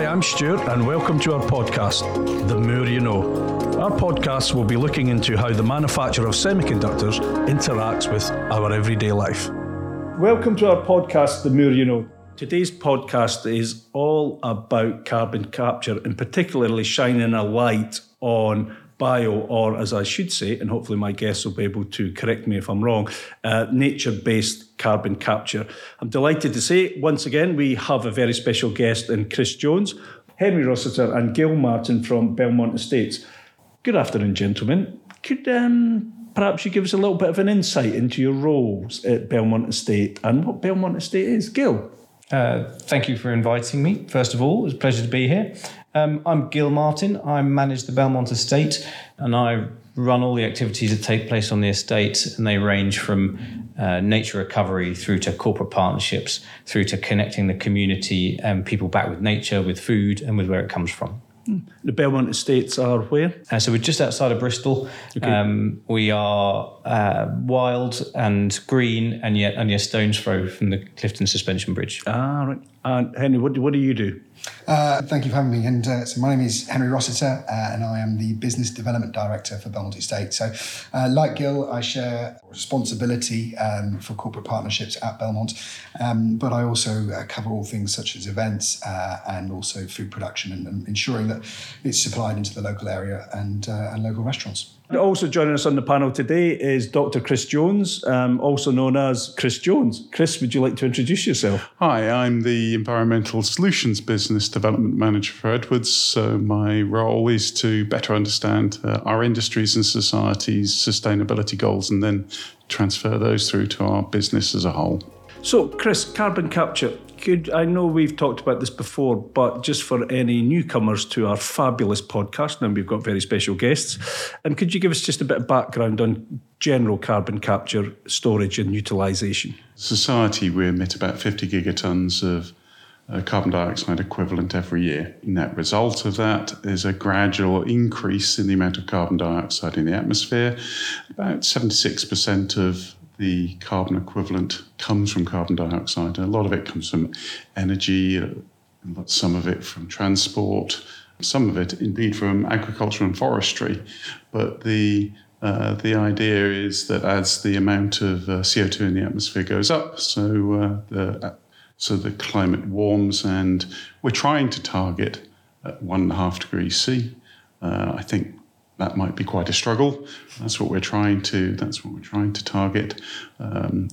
Hi, I'm Stewart, and welcome to our podcast, The Moore You Know. Our podcast will be looking into how the manufacture of semiconductors interacts with our everyday life. Welcome to our podcast, The Moore You Know. Today's podcast is all about carbon capture and particularly shining a light on bio, or as I should say, and hopefully my guests will be able to correct me if I'm wrong, uh, nature based carbon capture. I'm delighted to say, once again, we have a very special guest in Chris Jones, Henry Rossiter, and Gil Martin from Belmont Estates. Good afternoon, gentlemen. Could um, perhaps you give us a little bit of an insight into your roles at Belmont Estate and what Belmont Estate is? Gil. Uh, thank you for inviting me. First of all, it's a pleasure to be here. Um, I'm Gil Martin. I manage the Belmont estate and I run all the activities that take place on the estate, and they range from uh, nature recovery through to corporate partnerships, through to connecting the community and people back with nature, with food, and with where it comes from. The Belmont Estates are where? Uh, so we're just outside of Bristol. Okay. Um, we are uh, wild and green, and yet only a stone's throw from the Clifton Suspension Bridge. Ah, right. And Henry, what do, what do you do? Uh, thank you for having me. And uh, so my name is Henry Rossiter, uh, and I am the Business Development Director for Belmont Estate. So, uh, like Gil, I share responsibility um, for corporate partnerships at Belmont, um, but I also uh, cover all things such as events uh, and also food production and, and, ensuring that it's supplied into the local area and, and local restaurants. Also joining us on the panel today is Dr. Chris Jones, um, also known as Chris Jones. Chris, would you like to introduce yourself? Hi, I'm the Environmental Solutions Business Development Manager for Edwards. So my role is to better understand uh, our industries and society's sustainability goals and then transfer those through to our business as a whole. So, Chris, carbon capture could I know we've talked about this before, but just for any newcomers to our fabulous podcast, and we've got very special guests, and could you give us just a bit of background on general carbon capture, storage, and utilisation? Society, we emit about 50 gigatons of uh, carbon dioxide equivalent every year. Net result of that is a gradual increase in the amount of carbon dioxide in the atmosphere. About 76% of the carbon equivalent comes from carbon dioxide. A lot of it comes from energy, uh, some of it from transport, some of it indeed from agriculture and forestry. But the uh, the idea is that as the amount of uh, CO2 in the atmosphere goes up, so uh, the uh, so the climate warms, and we're trying to target at one and a half degrees C. Uh, I think that might be quite a struggle. That's what we're trying to. That's what we're trying to target. Um,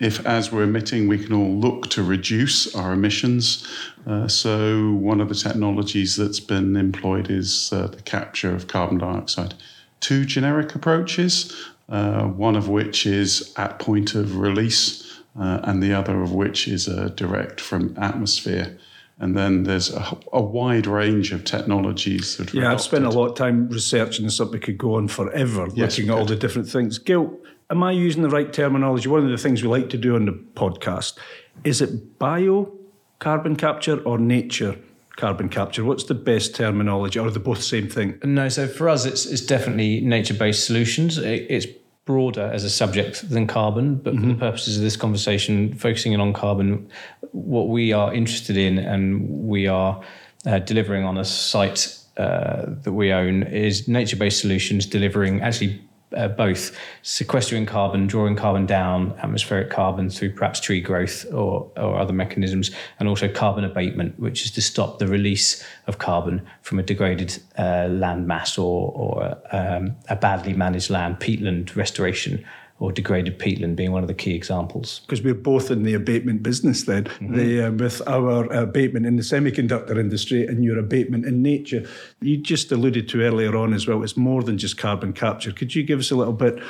if, as we're emitting, we can all look to reduce our emissions. Uh, so, one of the technologies that's been employed is uh, the capture of carbon dioxide. Two generic approaches, uh, one of which is at point of release, uh, and the other of which is direct from atmosphere. And then there's a, a wide range of technologies that Yeah, I've spent a lot of time researching this up. We could go on forever yes, looking at all the different things. Gil, am I using the right terminology? One of the things we like to do on the podcast is it bio carbon capture or nature carbon capture? What's the best terminology, or are they both the same thing? No, so for us, it's, it's definitely nature based solutions. It, it's broader as a subject than carbon, but mm-hmm. for the purposes of this conversation, focusing in on carbon, what we are interested in and we are uh, delivering on a site uh, that we own is nature based solutions delivering actually uh, both sequestering carbon, drawing carbon down, atmospheric carbon through perhaps tree growth or, or other mechanisms, and also carbon abatement, which is to stop the release of carbon from a degraded uh, land mass or, or um, a badly managed land, peatland restoration or degraded peatland being one of the key examples. Because we're both in the abatement business then, mm-hmm. the, uh, with our abatement in the semiconductor industry and your abatement in nature. You just alluded to earlier on as well, it's more than just carbon capture. Could you give us a little bit?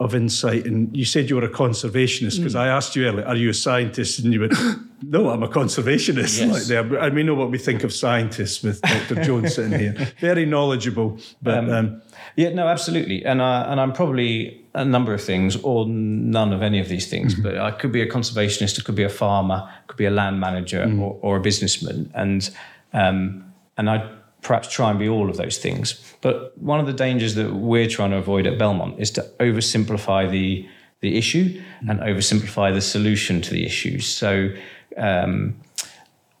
Of insight. And you said you were a conservationist because mm. I asked you earlier, are you a scientist? And you went, no, I'm a conservationist. Yes. Like and we know what we think of scientists with Dr. Jones sitting here. Very knowledgeable. But um, um, yeah, no, absolutely. And, uh, and I'm probably a number of things or none of any of these things. Mm-hmm. But I could be a conservationist, I could be a farmer, could be a land manager mm-hmm. or, or, a businessman. And, um, and I perhaps try and be all of those things. But one of the dangers that we're trying to avoid at Belmont is to oversimplify the, the issue and oversimplify the solution to the issues. So um,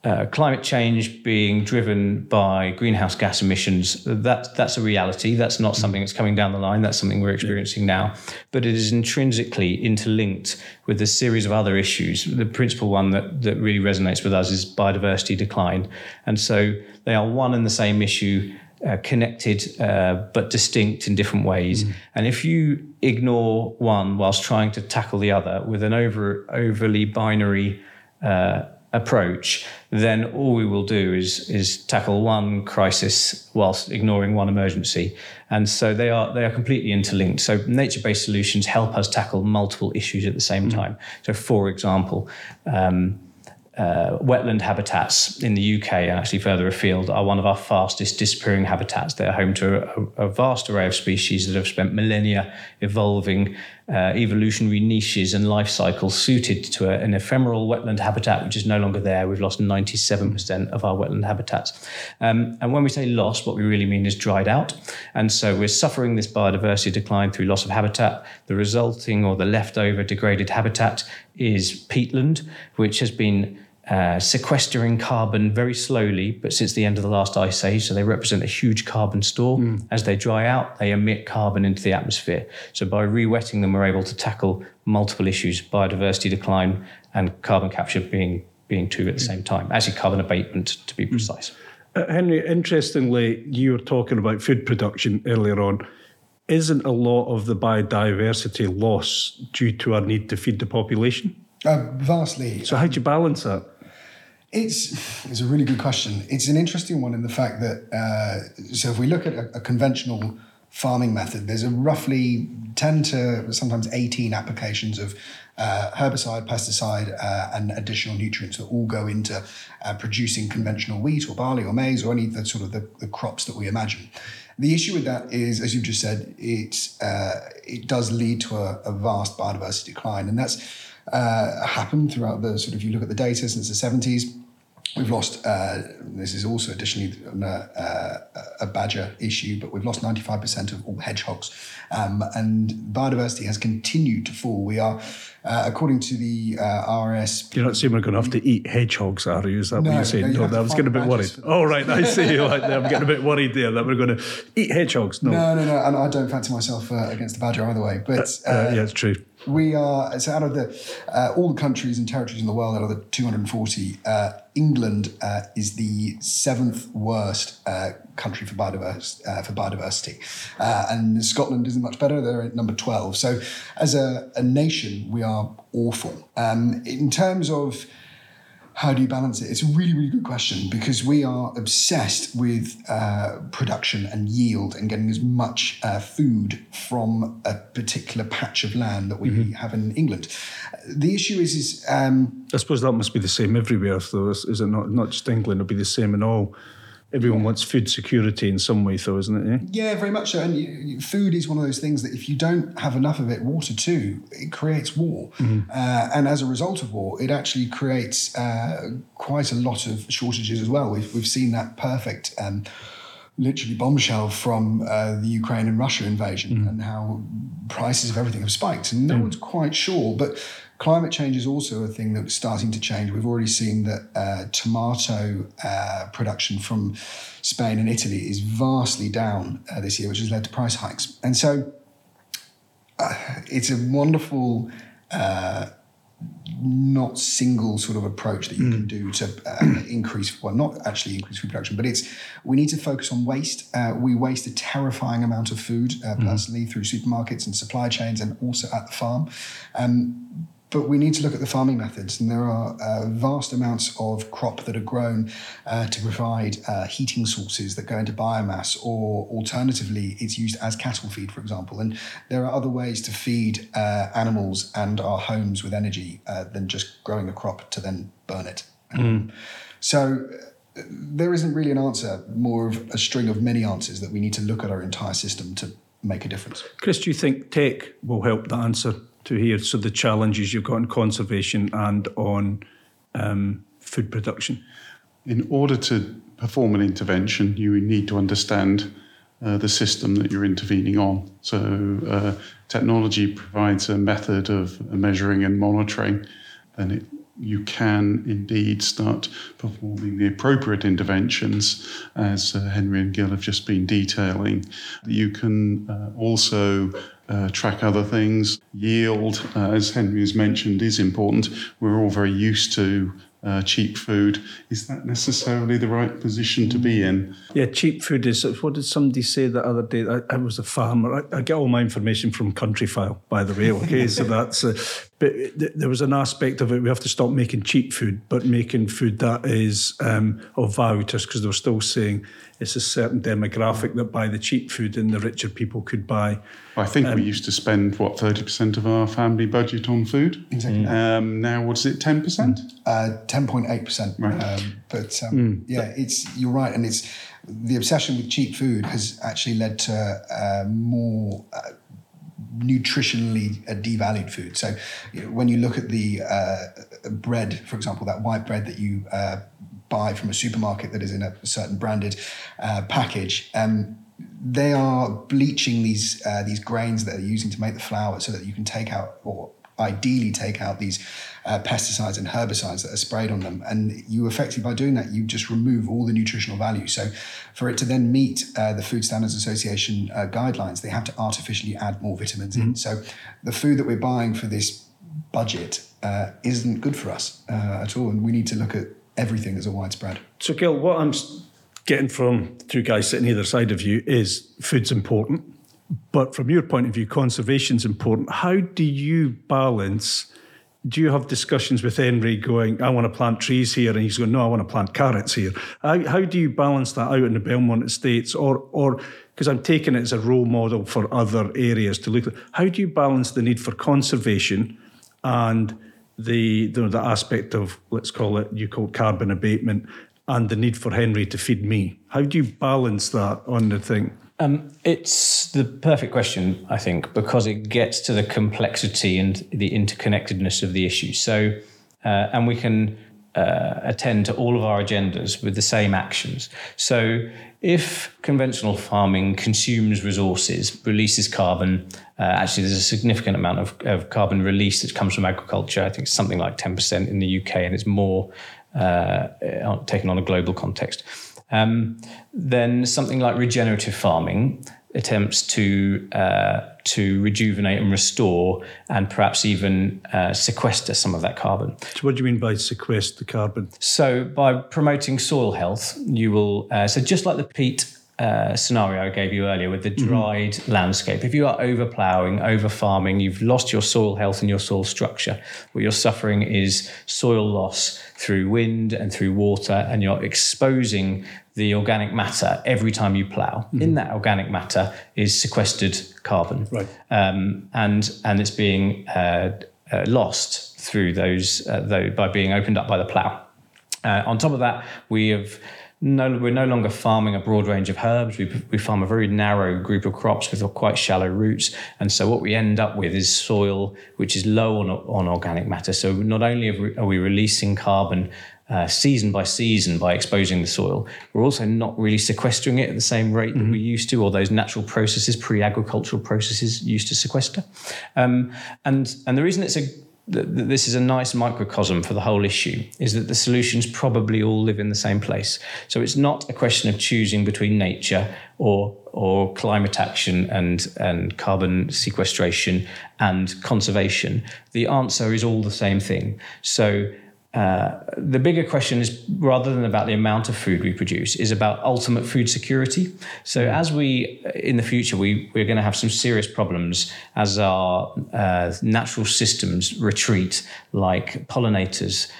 uh, climate change being driven by greenhouse gas emissions, that, that's a reality. That's not something that's coming down the line. That's something we're experiencing now. But it is intrinsically interlinked with a series of other issues. The principal one that, that really resonates with us is biodiversity decline. And so they are one and the same issue. Uh, connected uh, but distinct in different ways. Mm. And if you ignore one whilst trying to tackle the other with an over overly binary uh, approach, then all we will do is is tackle one crisis whilst ignoring one emergency. And so they are they are completely interlinked. So nature-based solutions help us tackle multiple issues at the same mm-hmm. time. So, for example. Um, uh, wetland habitats in the UK and actually further afield are one of our fastest disappearing habitats. They're home to a, a vast array of species that have spent millennia evolving uh, evolutionary niches and life cycles suited to a, an ephemeral wetland habitat, which is no longer there. We've lost 97% of our wetland habitats. Um, and when we say lost, what we really mean is dried out. And so we're suffering this biodiversity decline through loss of habitat. The resulting or the leftover degraded habitat is peatland, which has been uh, sequestering carbon very slowly, but since the end of the last ice age, so they represent a huge carbon store. Mm. As they dry out, they emit carbon into the atmosphere. So by re-wetting them, we're able to tackle multiple issues: biodiversity decline and carbon capture being being two at the same time. Actually, carbon abatement, to be mm. precise. Uh, Henry, interestingly, you were talking about food production earlier on. Isn't a lot of the biodiversity loss due to our need to feed the population? Uh, vastly. So, how do you balance that? It's it's a really good question. It's an interesting one in the fact that uh, so if we look at a, a, conventional farming method, there's a roughly ten to sometimes eighteen applications of uh, herbicide, pesticide, uh, and additional nutrients that all go into uh, producing conventional wheat or barley or maize or any of the sort of the, the crops that we imagine. The issue with that is, as you've just said, it uh, it does lead to a, a vast biodiversity decline, and that's uh, happened throughout the sort of, you look at the data since the 70s. We've lost, uh, this is also additionally a, uh, a, badger issue, but we've lost 95% of all hedgehogs. Um, and biodiversity has continued to fall. We are, uh, according to the uh, RS. You're not saying we're going to have to eat hedgehogs, are you? Is that no, what you're saying? No, no I was getting a bit worried. Oh, right, I see. I'm getting a bit worried there that we're going to eat hedgehogs. No, no, no, no. And I don't fancy myself uh, against the badger either way. But uh, yeah, it's true we are so out of the uh, all the countries and territories in the world out of the 240 uh, england uh, is the seventh worst uh, country for, biodiversity, uh, for biodiversity. Uh, and scotland isn't much better. They're at number 12 so as a, a nation we are awful. Um, in terms of how do you balance it? It's a really, really good question because we are obsessed with uh, production and yield and getting as much uh, food from a particular patch of land that we mm-hmm. have in England. The issue is, is um, I suppose that must be the same everywhere, though, is it not? Not just England; it'll be the same in all everyone wants food security in some way, though, isn't it? Yeah, very much so. And you, you, food is one of those things that if you don't have enough of it, water too, it creates war. Mm-hmm. Uh, and as a result of war, it actually creates uh, quite a lot of shortages as well. We've, we've seen that perfect. Um, literally bombshell from uh, the Ukraine and Russia invasion mm. and how prices of everything have spiked. And no mm. one's quite sure. But Climate change is also a thing that's starting to change. We've already seen that uh, tomato uh, production from Spain and Italy is vastly down uh, this year, which has led to price hikes. And so uh, it's a wonderful, uh, not single sort of approach that you mm. can do to uh, increase, well, not actually increase food production, but it's we need to focus on waste. we waste a terrifying amount of food mm. personally mm. through supermarkets and supply chains and also at the farm. Um, but we need to look at the farming methods, and there are uh, vast amounts of crop that are grown uh, to provide uh, heating sources that go into biomass, or alternatively, it's used as cattle feed, for example. And there are other ways to feed uh, animals and our homes with energy uh, than just growing a crop to then burn it. Mm. So uh, there isn't really an answer, more of a string of many answers that we need to look at our entire system to make a difference. Chris, do you think tech will help the answer? To here. So the challenges you've got on conservation and on um, food production. In order to perform an intervention, you need to understand uh, the system that you're intervening on. So uh, technology provides a method of measuring and monitoring, and it you can indeed start performing the appropriate interventions, as uh, Henry and Gil have just been detailing. You can uh, also uh, track other things. Yield, uh, as Henry has mentioned, is important. We're all very used to uh, cheap food. Is that necessarily the right position to be in? Yeah, cheap food is. What did somebody say the other day? I, I was a farmer. I, I, get all my information from Countryfile, by the way. Okay, so that's. Uh, but th- there was an aspect of it. We have to stop making cheap food, but making food that is um, of value to us, because they were still saying it's a certain demographic that buy the cheap food, and the richer people could buy. I think um, we used to spend what thirty percent of our family budget on food. Exactly. Um, now, what's it? Ten percent. Uh, ten point eight percent. Right. Um, but um, mm. yeah, it's you're right, and it's the obsession with cheap food has actually led to uh, more. Uh, nutritionally a devalued food. So, when you look at the uh, bread, for example, that white bread that you uh, buy from a supermarket that is in a certain branded uh, package. Um, they are bleaching these uh, these grains that they're using to make the flour so that you can take out or ideally take out these uh, pesticides and herbicides that are sprayed on them. And you effectively, by doing that, you just remove all the nutritional value. So, for it to then meet uh, the Food Standards Association uh, guidelines, they have to artificially add more vitamins mm-hmm. in. So, the food that we're buying for this budget uh, isn't good for us uh, at all. And we need to look at everything as a widespread. So, Gil, what I'm getting from the two guys sitting either side of you is food's important, but from your point of view, conservation is important. How do you balance? Do you have discussions with Henry going, I want to plant trees here? And he's going, No, I want to plant carrots here. How, how do you balance that out in the Belmont Estates? Or, or because I'm taking it as a role model for other areas to look at, how do you balance the need for conservation and the, the, the aspect of let's call it you call it carbon abatement and the need for Henry to feed me. How do you balance that on the thing? Um, it's the perfect question, I think, because it gets to the complexity and the interconnectedness of the issue. So, uh, and we can uh, attend to all of our agendas with the same actions. So, if conventional farming consumes resources, releases carbon, uh, actually, there's a significant amount of, of, carbon release that comes from agriculture. I think it's something like 10% in the UK, and it's more uh, taken on a global context. Um, then something like regenerative farming attempts to uh, to rejuvenate and restore, and perhaps even uh, sequester some of that carbon. So, what do you mean by sequester the carbon? So, by promoting soil health, you will. Uh, so, just like the peat uh, scenario I gave you earlier with the mm-hmm. dried mm-hmm. landscape. If you are over ploughing, over farming, you've lost your soil health and your soil structure. What you're suffering is soil loss through wind and through water, and you're exposing the organic matter every time you plough. Mm-hmm. In that organic matter is sequestered carbon, right. um, and and it's being uh, uh, lost through those uh, by being opened up by the plough. Uh, on top of that, we have no, we're no longer farming a broad range of herbs. We, we farm a very narrow group of crops with quite shallow roots. And so what we end up with is soil which is low on, on organic matter. So not only are we, releasing carbon uh, season by season by exposing the soil. We're also not really sequestering it at the same rate mm-hmm. that we used to, or those natural processes, pre-agricultural processes used to sequester. Um, and and the reason it's a this is a nice microcosm for the whole issue is that the solutions probably all live in the same place. So it's not a question of choosing between nature or or climate action and and carbon sequestration and conservation. The answer is all the same thing. So uh, the bigger question is rather than about the amount of food we produce is about ultimate food security so mm. as we in the future we we're going to have some serious problems as our uh, natural systems retreat like pollinators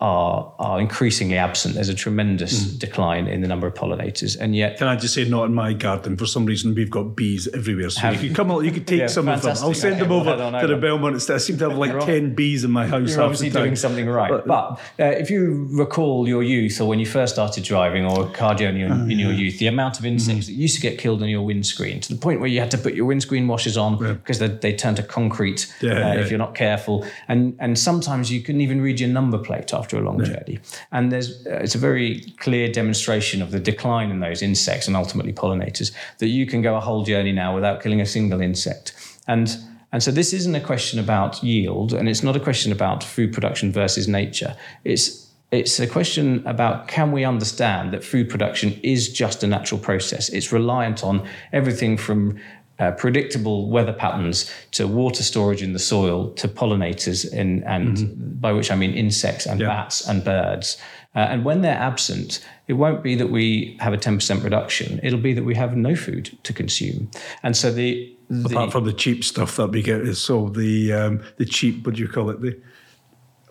are are increasingly absent. There's a tremendous mm. decline in the number of pollinators, and yet. Can I just say, not in my garden. For some reason, we've got bees everywhere. So if you could come, you could take yeah, some of them. I'll send okay, them over to the Belmont. I seem to have like ten bees in my house. You're obviously doing something right. But, but uh, if you recall your youth, or when you first started driving, or car journey in, uh, in your youth, the amount of insects mm. that used to get killed on your windscreen, to the point where you had to put your windscreen washers on yeah. because they, they turn to concrete yeah, uh, if you're not careful, and and sometimes you couldn't even read your number plate after a long journey. And there's uh, it's a very clear demonstration of the decline in those insects and ultimately pollinators that you can go a whole journey now without killing a single insect. And And so this isn't a question about yield, and it's not a question about food production versus nature. It's it's a question about can we understand that food production is just a natural process? It's reliant on everything from uh, predictable weather patterns to water storage in the soil to pollinators in, and mm-hmm. by which I mean insects and yeah. bats and birds. Uh, and when they're absent, it won't be that we have a 10% reduction. It'll be that we have no food to consume. And so the, the apart from the cheap stuff that we get is so the um, the cheap what do you call it the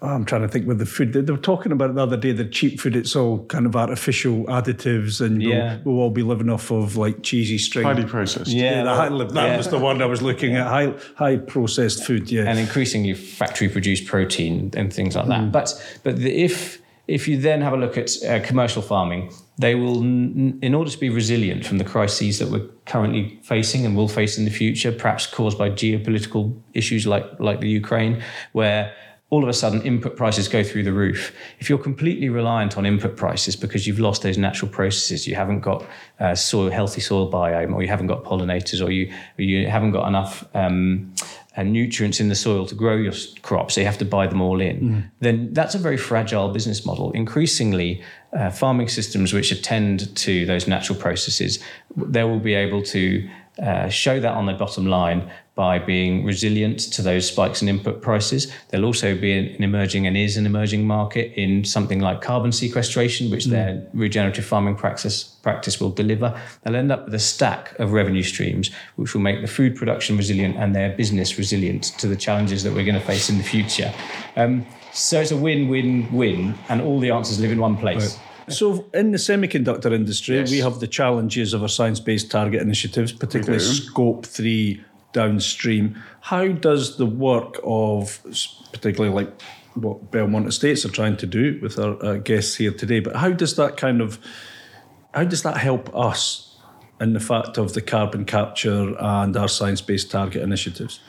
I'm trying to think with the food. They, were talking about it the other day the cheap food. It's all kind of artificial additives and yeah. we'll, we'll all be living off of like cheesy string. Highly processed. Yeah, yeah that, that yeah. was the one I was looking at. High high processed food yeah. And increasingly factory produced protein and things like that. Mm. but but the, if if you then have a look at uh, commercial farming, they will, in order to be resilient from the crises that we're currently facing and will face in the future, perhaps caused by geopolitical issues like, like the Ukraine, where all of a sudden input prices go through the roof. If you're completely reliant on input prices because you've lost those natural processes, you haven't got uh, soil, healthy soil biome, or you haven't got pollinators, or you, or you haven't got enough um, and nutrients in the soil to grow your crops, so you have to buy them all in, mm. then that's a very fragile business model. Increasingly, uh, farming systems which attend to those natural processes, they will be able to uh, show that on their bottom line by being resilient to those spikes in input prices. There'll also be an emerging and is an emerging market in something like carbon sequestration, which mm. their regenerative farming practice practice will deliver. They'll end up with a stack of revenue streams, which will make the food production resilient and their business resilient to the challenges that we're going to face in the future. Um, so it's a win-win-win, and all the answers live in one place. Right. So, in the semiconductor industry, yes. we have the challenges of our science based target initiatives, particularly Scope 3 downstream. How does the work of, particularly like what Belmont Estates are trying to do with our uh, guests here today, but how does that kind of, how does that help us in the fact of the carbon capture and our science based target initiatives?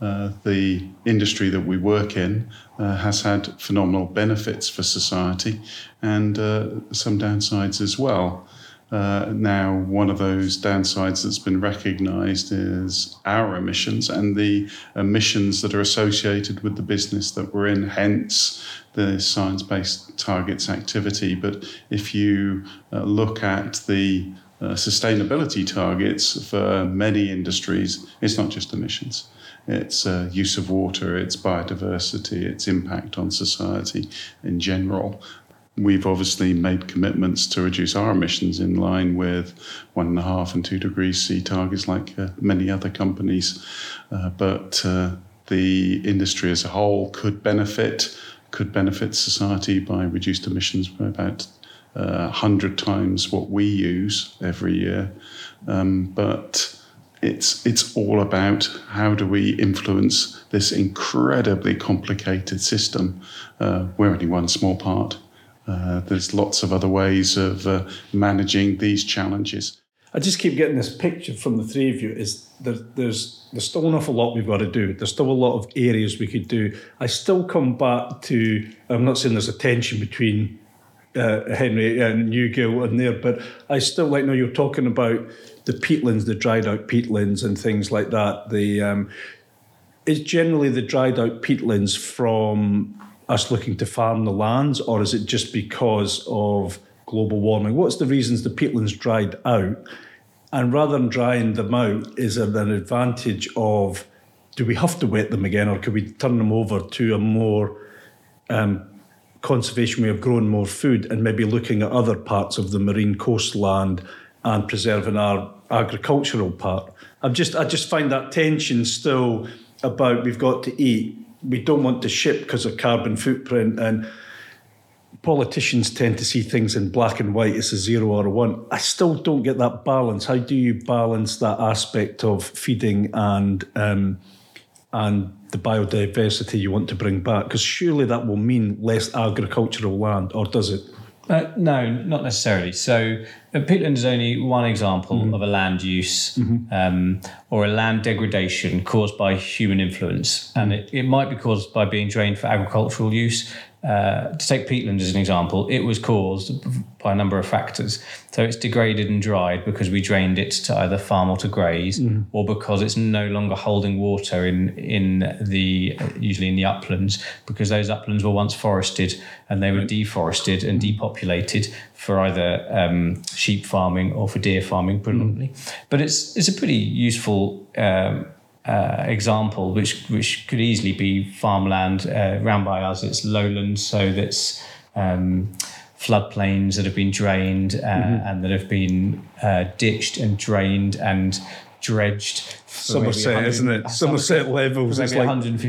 Uh, the industry that we work in uh, has had phenomenal benefits for society and uh, some downsides as well. Uh, now, one of those downsides that's been recognized is our emissions and the emissions that are associated with the business that we're in, hence the science based targets activity. But if you uh, look at the uh, sustainability targets for many industries, it's not just emissions its uh, use of water, its biodiversity, its impact on society in general. We've obviously made commitments to reduce our emissions in line with one and a half and two degrees C targets, like uh, many other companies. Uh, but uh, the industry as a whole could benefit, could benefit society by reduced emissions by about uh, 100 times what we use every year. Um, but it's it's all about how do we influence this incredibly complicated system. Uh, we're only one small part. Uh, there's lots of other ways of uh, managing these challenges. I just keep getting this picture from the three of you. Is there, there's there's still an awful lot we've got to do. There's still a lot of areas we could do. I still come back to. I'm not saying there's a tension between uh, Henry and you, Gil, in there, but I still like. Now you're talking about the peatlands, the dried out peatlands, and things like that. The um, is generally the dried out peatlands from us looking to farm the lands, or is it just because of global warming? What's the reasons the peatlands dried out? And rather than drying them out, is there an advantage of do we have to wet them again, or could we turn them over to a more um, conservation way of growing more food and maybe looking at other parts of the marine coastland and preserving our agricultural part? I'm just I just find that tension still about we've got to eat we don't want to ship because of carbon footprint and politicians tend to see things in black and white as a zero or a one. I still don't get that balance. How do you balance that aspect of feeding and um, and the biodiversity you want to bring back? Because surely that will mean less agricultural land, or does it? Uh, no, not necessarily. So, uh, peatland is only one example mm-hmm. of a land use mm-hmm. um, or a land degradation caused by human influence. And it, it might be caused by being drained for agricultural use. Uh, to take peatland as an example, it was caused by a number of factors. So it's degraded and dried because we drained it to either farm or to graze, mm. or because it's no longer holding water in in the usually in the uplands because those uplands were once forested and they were deforested and depopulated for either um, sheep farming or for deer farming predominantly. Mm. But it's it's a pretty useful. Um, uh, example, which which could easily be farmland uh, around by us. It's lowland, so that's um, floodplains that have been drained uh, mm-hmm. and that have been uh, ditched and drained and dredged. Somerset, isn't it? Somerset, Somerset levels. It's like,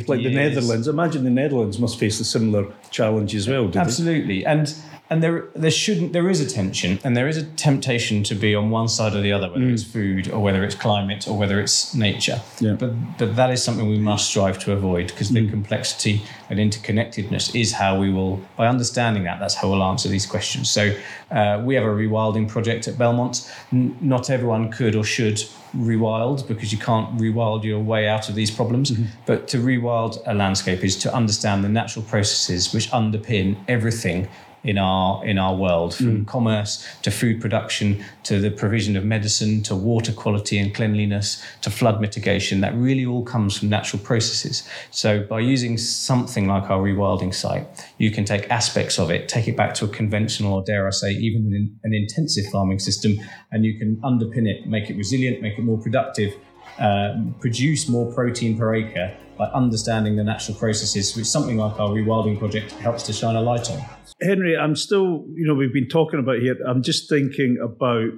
like the Netherlands. Imagine the Netherlands must face a similar challenge as well. Absolutely, and and there there shouldn't there is a tension and there is a temptation to be on one side or the other whether mm. it's food or whether it's climate or whether it's nature yeah. but but that is something we must strive to avoid because mm. the complexity and interconnectedness is how we will by understanding that that's how we'll answer these questions so uh, we have a rewilding project at Belmont N- not everyone could or should rewild because you can't rewild your way out of these problems mm-hmm. but to rewild a landscape is to understand the natural processes which underpin everything in our in our world, from mm. commerce to food production to the provision of medicine to water quality and cleanliness to flood mitigation. That really all comes from natural processes. So by using something like our rewilding site, you can take aspects of it, take it back to a conventional, or dare I say, even an, an intensive farming system, and you can underpin it, make it resilient, make it more productive, uh, produce more protein per acre by understanding the natural processes, which something like our rewilding project helps to shine a light on. Henry, I'm still, you know, we've been talking about here. I'm just thinking about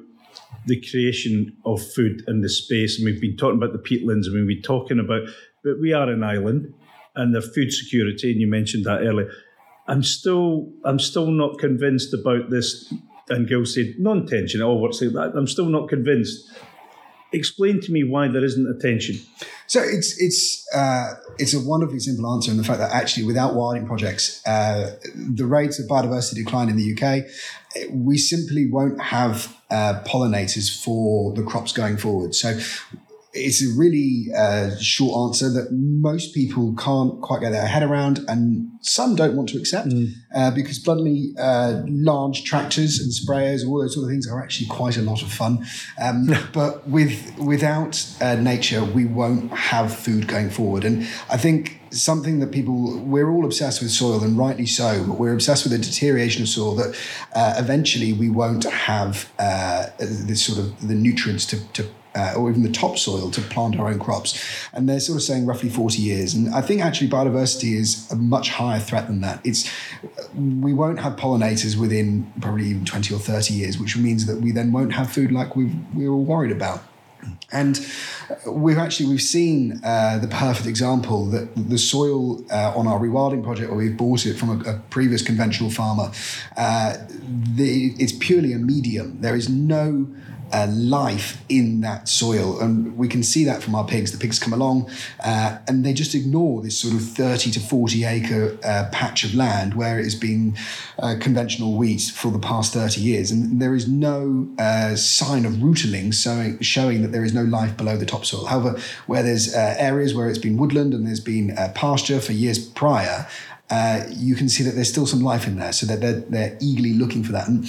the creation of food in the space, and we've been talking about the peatlands, and we've been talking about, but we are an island, and the food security, and you mentioned that earlier. I'm still, I'm still not convinced about this. And Gil said non-tension. Oh, what's that? I'm still not convinced. Explain to me why there isn't attention. So it's it's uh, it's a wonderfully simple answer in the fact that actually without wilding projects, uh, the rates of biodiversity decline in the UK, we simply won't have uh, pollinators for the crops going forward. So it's a really uh, short answer that most people can't quite get their head around, and some don't want to accept mm. uh, because bluntly, uh, large tractors and sprayers, all those sort of things, are actually quite a lot of fun. Um, but with without uh, nature, we won't have food going forward, and I think something that people we're all obsessed with soil and rightly so but we're obsessed with the deterioration of soil that uh, eventually we won't have uh, this sort of the nutrients to, to uh, or even the topsoil to plant our own crops. And they're sort of saying roughly 40 years. And I think actually biodiversity is a much higher threat than that. It's we won't have pollinators within probably even 20 or 30 years, which means that we then won't have food like we we were all worried about. And we've actually we've seen uh, the perfect example that the soil uh, on our rewilding project, where we've bought it from a, a previous conventional farmer, uh, the, it's purely a medium. There is no life in that soil. And we can see that from our pigs. The pigs come along uh, and they just ignore this sort of 30 to 40 acre uh, patch of land where it has been uh, conventional wheat for the past 30 years. And there is no uh, sign of rootiling showing, showing that there is no life below the topsoil. However, where there's uh, areas where it's been woodland and there's been pasture for years prior, you can see that there's still some life in there. So that they're, they're eagerly looking for that. And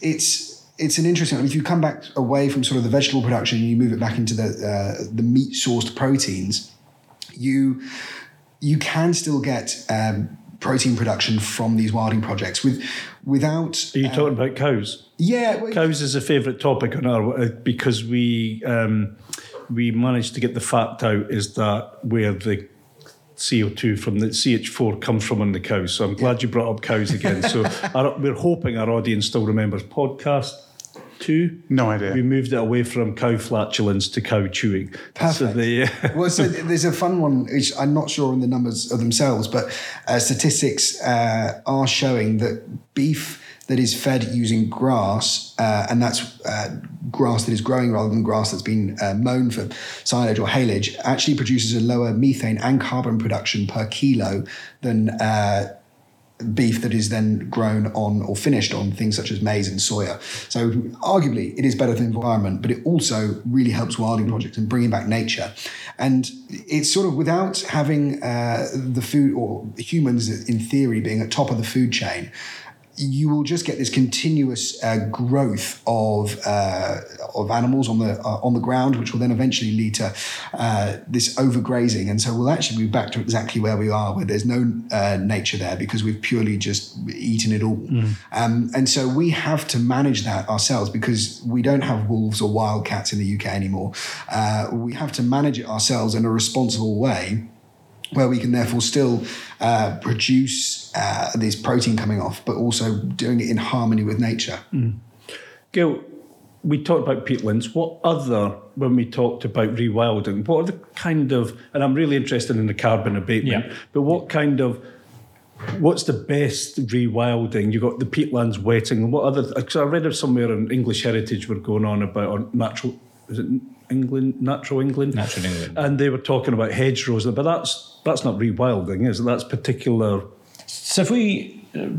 it's it's an interesting. If you come back away from sort of the vegetable production and you move it back into the uh, the meat sourced proteins, you you can still get um, protein production from these wilding projects with without. Are you uh, talking about cows? Yeah, cows is a favourite topic on our uh, because we um, we managed to get the fact out is that where the CO2 from the CH4 comes from on the cows. So I'm glad you brought up cows again. So our, we're hoping our audience still remembers podcast two. No idea. We moved it away from cow flatulence to cow chewing. Perfect. So the, well, so there's a fun one, which I'm not sure on the numbers of themselves, but uh, statistics uh, are showing that beef that is fed using grass, uh, and that's uh, grass that is growing rather than grass that's been uh, mown for silage or haylage, actually produces a lower methane and carbon production per kilo than uh, beef that is then grown on or finished on things such as maize and soya. So arguably it is better for the environment, but it also really helps wilding projects and bringing back nature. And it's sort of without having uh, the food or humans in theory being at top of the food chain, you will just get this continuous uh, growth of uh, of animals on the uh, on the ground, which will then eventually lead to uh, this overgrazing, and so we'll actually be back to exactly where we are, where there's no uh, nature there because we've purely just eaten it all, mm. um, and so we have to manage that ourselves because we don't have wolves or wildcats in the UK anymore. Uh, we have to manage it ourselves in a responsible way where we can therefore still uh, produce uh, this protein coming off, but also doing it in harmony with nature. Mm. Gil, we talked about peatlands. What other, when we talked about rewilding, what are the kind of, and I'm really interested in the carbon abatement, yeah. but what kind of, what's the best rewilding? You've got the peatlands wetting. And what other, because I read of somewhere in English Heritage were going on about on natural, is it England, natural England? Natural England. And they were talking about hedgerows, but that's that's not rewilding, is it? That's particular. So if we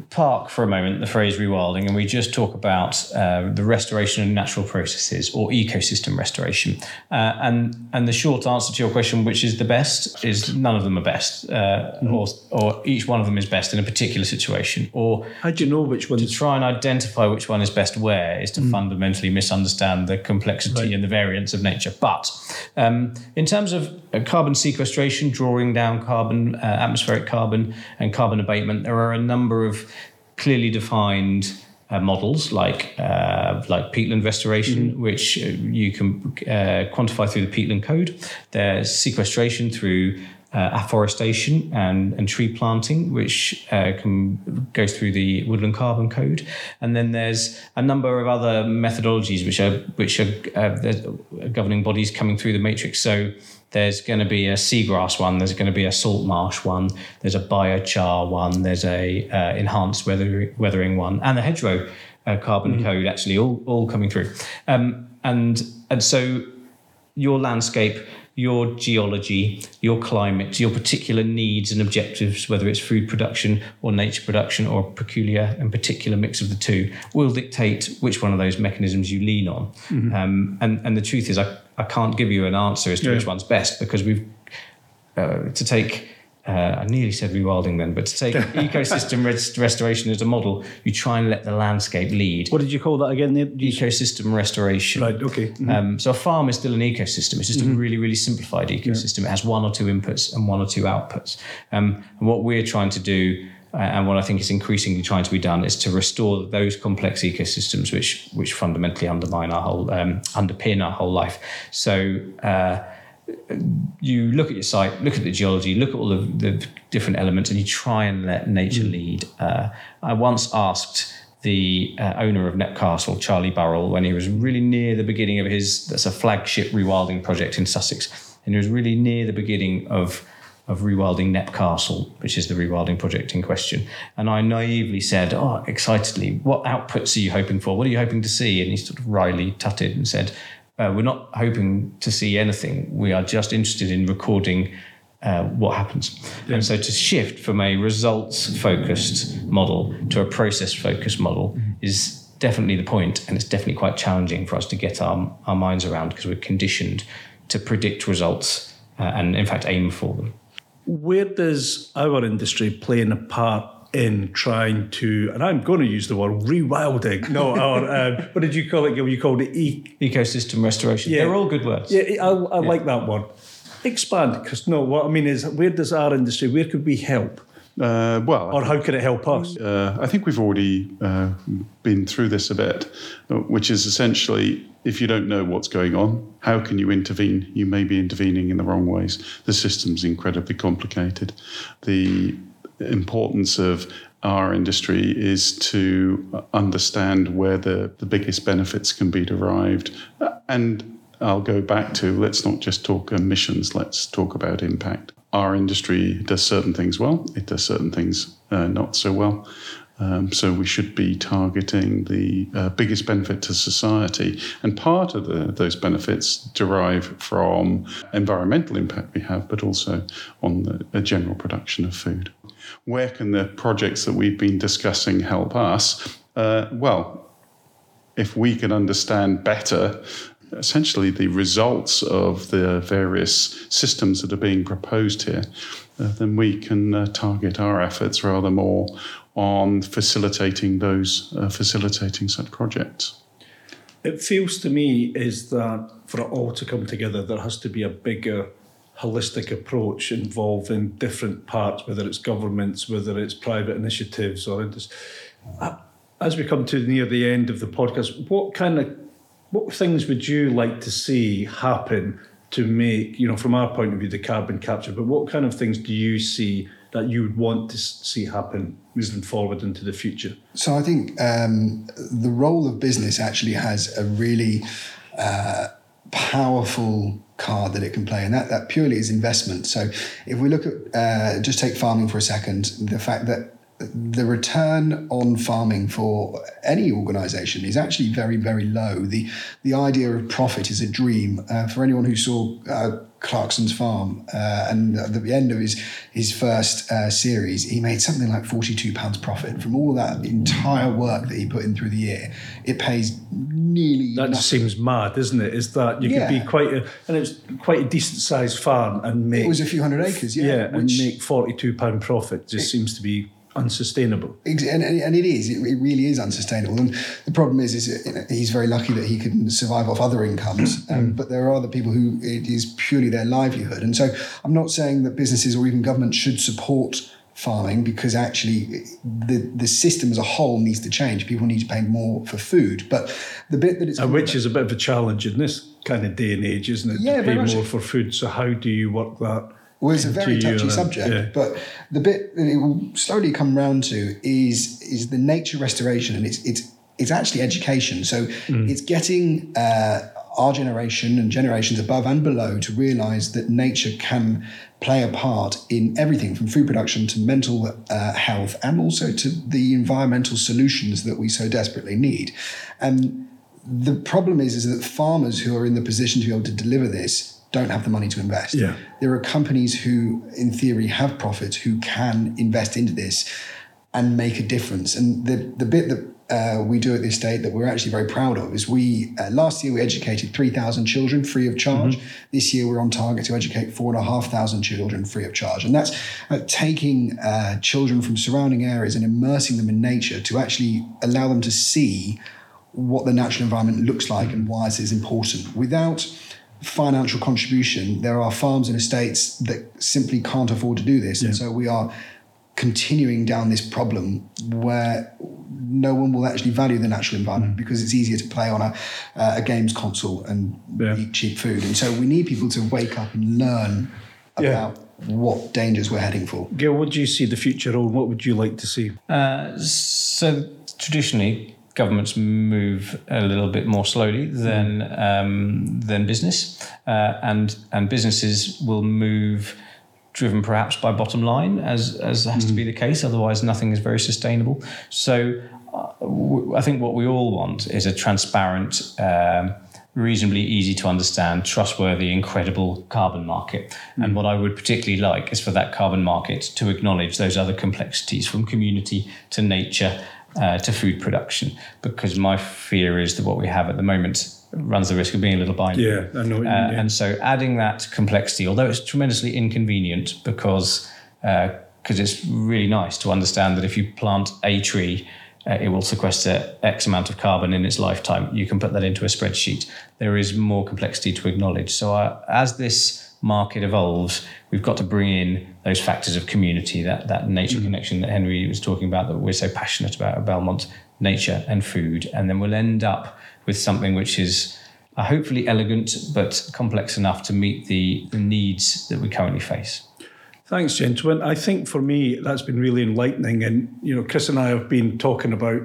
park for a moment the phrase rewilding and we just talk about uh, the restoration of natural processes or ecosystem restoration. Uh, and and the short answer to your question, which is the best, is none of them are best, uh, mm-hmm. or, or each one of them is best in a particular situation. Or how do you know which one? To try and identify which one is best where is to mm-hmm. fundamentally misunderstand the complexity right. and the variance of nature. But um, in terms of uh, carbon sequestration, drawing down carbon, uh, atmospheric carbon, and carbon abatement, there are a number of clearly defined uh, models like uh, like peatland restoration, mm-hmm. which uh, you can uh, quantify through the peatland code. There's sequestration through uh, afforestation and, and tree planting, which uh, can go through the woodland carbon code, and then there's a number of other methodologies which are which are governing bodies coming through the matrix. So there's going to be a seagrass one. There's going to be a salt marsh one. There's a biochar one. There's a uh, enhanced weather, weathering one, and the hedgerow uh, carbon mm-hmm. code actually all all coming through. Um, and and so your landscape, your geology, your climate, your particular needs and objectives, whether it's food production or nature production or a peculiar and particular mix of the two, will dictate which one of those mechanisms you lean on. Mm-hmm. Um, and and the truth is, I I can't give you an answer as to yeah. which one's best because we've uh, to take. Uh, I nearly said rewilding then, but to take ecosystem rest- restoration as a model, you try and let the landscape lead. What did you call that again? The ecosystem restoration. Right. Okay. Mm-hmm. Um, so a farm is still an ecosystem. It's just mm-hmm. a really, really simplified ecosystem. Yeah. It has one or two inputs and one or two outputs. Um, and what we're trying to do uh, and what I think is increasingly trying to be done is to restore those complex ecosystems which which fundamentally undermine our whole um, underpin our whole life. So. Uh, you look at your site, look at the geology, look at all of the different elements, and you try and let nature mm. lead. Uh, I once asked the uh, owner of Knepp Castle, Charlie Burrell, when he was really near the beginning of his that's a flagship rewilding project in Sussex, and he was really near the beginning of of rewilding Knepp Castle, which is the rewilding project in question. And I naively said, Oh, excitedly, what outputs are you hoping for? What are you hoping to see? And he sort of wryly tutted and said, uh, We're not hoping to see anything. We are just interested in recording uh, what happens. Yeah. And so to shift from a results focused model to a process focused model mm-hmm. is definitely the point, and it's definitely quite challenging for us to get our, our minds around because we're conditioned to predict results uh, and, in fact, aim for them where does our industry play in a part in trying to, and I'm going to use the word rewilding. No, or um, what did you call it? You called it e- ecosystem restoration. Yeah, they're all good words. Yeah, I, I yeah. like that one. Expand, because no, what I mean is, where does our industry? Where could we help? Uh, well, or how could it help us? Uh, I think we've already uh, been through this a bit, which is essentially if you don't know what's going on, how can you intervene? You may be intervening in the wrong ways. The system's incredibly complicated. The importance of our industry is to understand where the, the biggest benefits can be derived and I'll go back to let's not just talk emissions, let's talk about impact. Our industry does certain things well, it does certain things uh, not so well. Um, so we should be targeting the uh, biggest benefit to society. And part of the, those benefits derive from environmental impact we have, but also on the, the general production of food. Where can the projects that we've been discussing help us? Uh, well, if we can understand better essentially the results of the various systems that are being proposed here, uh, then we can uh, target our efforts rather more on facilitating those uh, facilitating such projects. It feels to me is that for it all to come together, there has to be a bigger holistic approach involving different parts, whether it's governments, whether it's private initiatives, or. Uh, as we come to near the end of the podcast, what kind of what things would you like to see happen to make, you know, from our point of view, the carbon capture? But what kind of things do you see that you would want to see happen moving forward into the future? So I think um, the role of business actually has a really uh, powerful card that it can play, and that, that purely is investment. So if we look at uh, just take farming for a second, the fact that the return on farming for any organization is actually very, very low. The, the idea of profit is a dream. Uh, for anyone who saw uh, Clarkson's Farm, uh, and at the end of his, his first uh, series, he made something like £42 profit from all that entire work that he put in through the year. It pays nearly. That just seems mad, isn't it? Is that you yeah. could be quite a, and it's quite a decent sized farm and make. It was a few hundred acres, yeah. Yeah, and make £42 profit just it, seems to be unsustainable. And, and it is. It, really is unsustainable. And the problem is, is you know, he's very lucky that he can survive off other incomes. Um, but there are other people who it is purely their livelihood. And so I'm not saying that businesses or even government should support farming because actually the the system as a whole needs to change. People need to pay more for food, but the bit that it's and which is a bit of a challenge in this kind of day and age, isn't it? Yeah, to pay more for food. So how do you work that? Well, it's a very touchy subject, yeah. but the bit that it will slowly come round to is is the nature restoration, and it's it's it's actually education. So mm. it's getting uh, our generation and generations above and below to realise that nature can play a part in everything from food production to mental uh, health, and also to the environmental solutions that we so desperately need. And the problem is, is that farmers who are in the position to be able to deliver this don't have the money to invest. Yeah. There are companies who, in theory, have profits who can invest into this and make a difference. And the, the bit that uh, we do at this state that we're actually very proud of is we uh, last year we educated 3,000 children free of charge. Mm-hmm. This year we're on target to educate 4,500 children free of charge. And that's uh, taking uh, children from surrounding areas and immersing them in nature to actually allow them to see what the natural environment looks like and why it is important without financial contribution, there are farms and estates that simply can't afford to do this. Yeah. And so we are continuing down this problem where no one will actually value the natural environment mm. because it's easier to play on a, uh, a games console and yeah. eat cheap food. And so we need people to wake up and learn about yeah. what dangers we're heading for. Gil, what do you see the future hold? What would you like to see? Uh, so traditionally, governments move a little bit more slowly than um, than business, uh, and and businesses will move driven perhaps by bottom line, as as has mm. to be the case. Otherwise, nothing is very sustainable. So, uh, I think what we all want is a transparent. Um, reasonably easy to understand, trustworthy, incredible carbon market. Mm. And what I would particularly like is for that carbon market to acknowledge those other complexities from community to nature uh, to food production because my fear is that what we have at the moment runs the risk of being a little binary. Yeah, I know. Uh, yeah. And so adding that complexity, although it's tremendously inconvenient because because uh, it's really nice to understand that if you plant a tree, uh, it will sequester X amount of carbon in its lifetime. You can put that into a spreadsheet. There is more complexity to acknowledge. So uh, as this market evolves, we've got to bring in those factors of community, that that nature mm. connection that Henry was talking about, that we're so passionate about at Belmont, nature and food, and then we'll end up with something which is uh, hopefully elegant but complex enough to meet the, the needs that we currently face. Thanks, gentlemen. I think for me that's been really enlightening, and you know, Chris and I have been talking about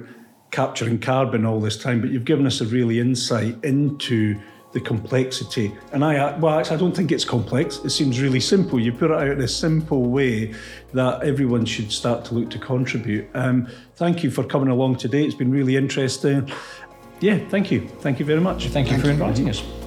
capturing carbon all this time, but you've given us a really insight into the complexity. And I, well, actually, I don't think it's complex. It seems really simple. You put it out in a simple way that everyone should start to look to contribute. Um, thank you for coming along today. It's been really interesting. Yeah, thank you. Thank you very much. Thank you thank for inviting us.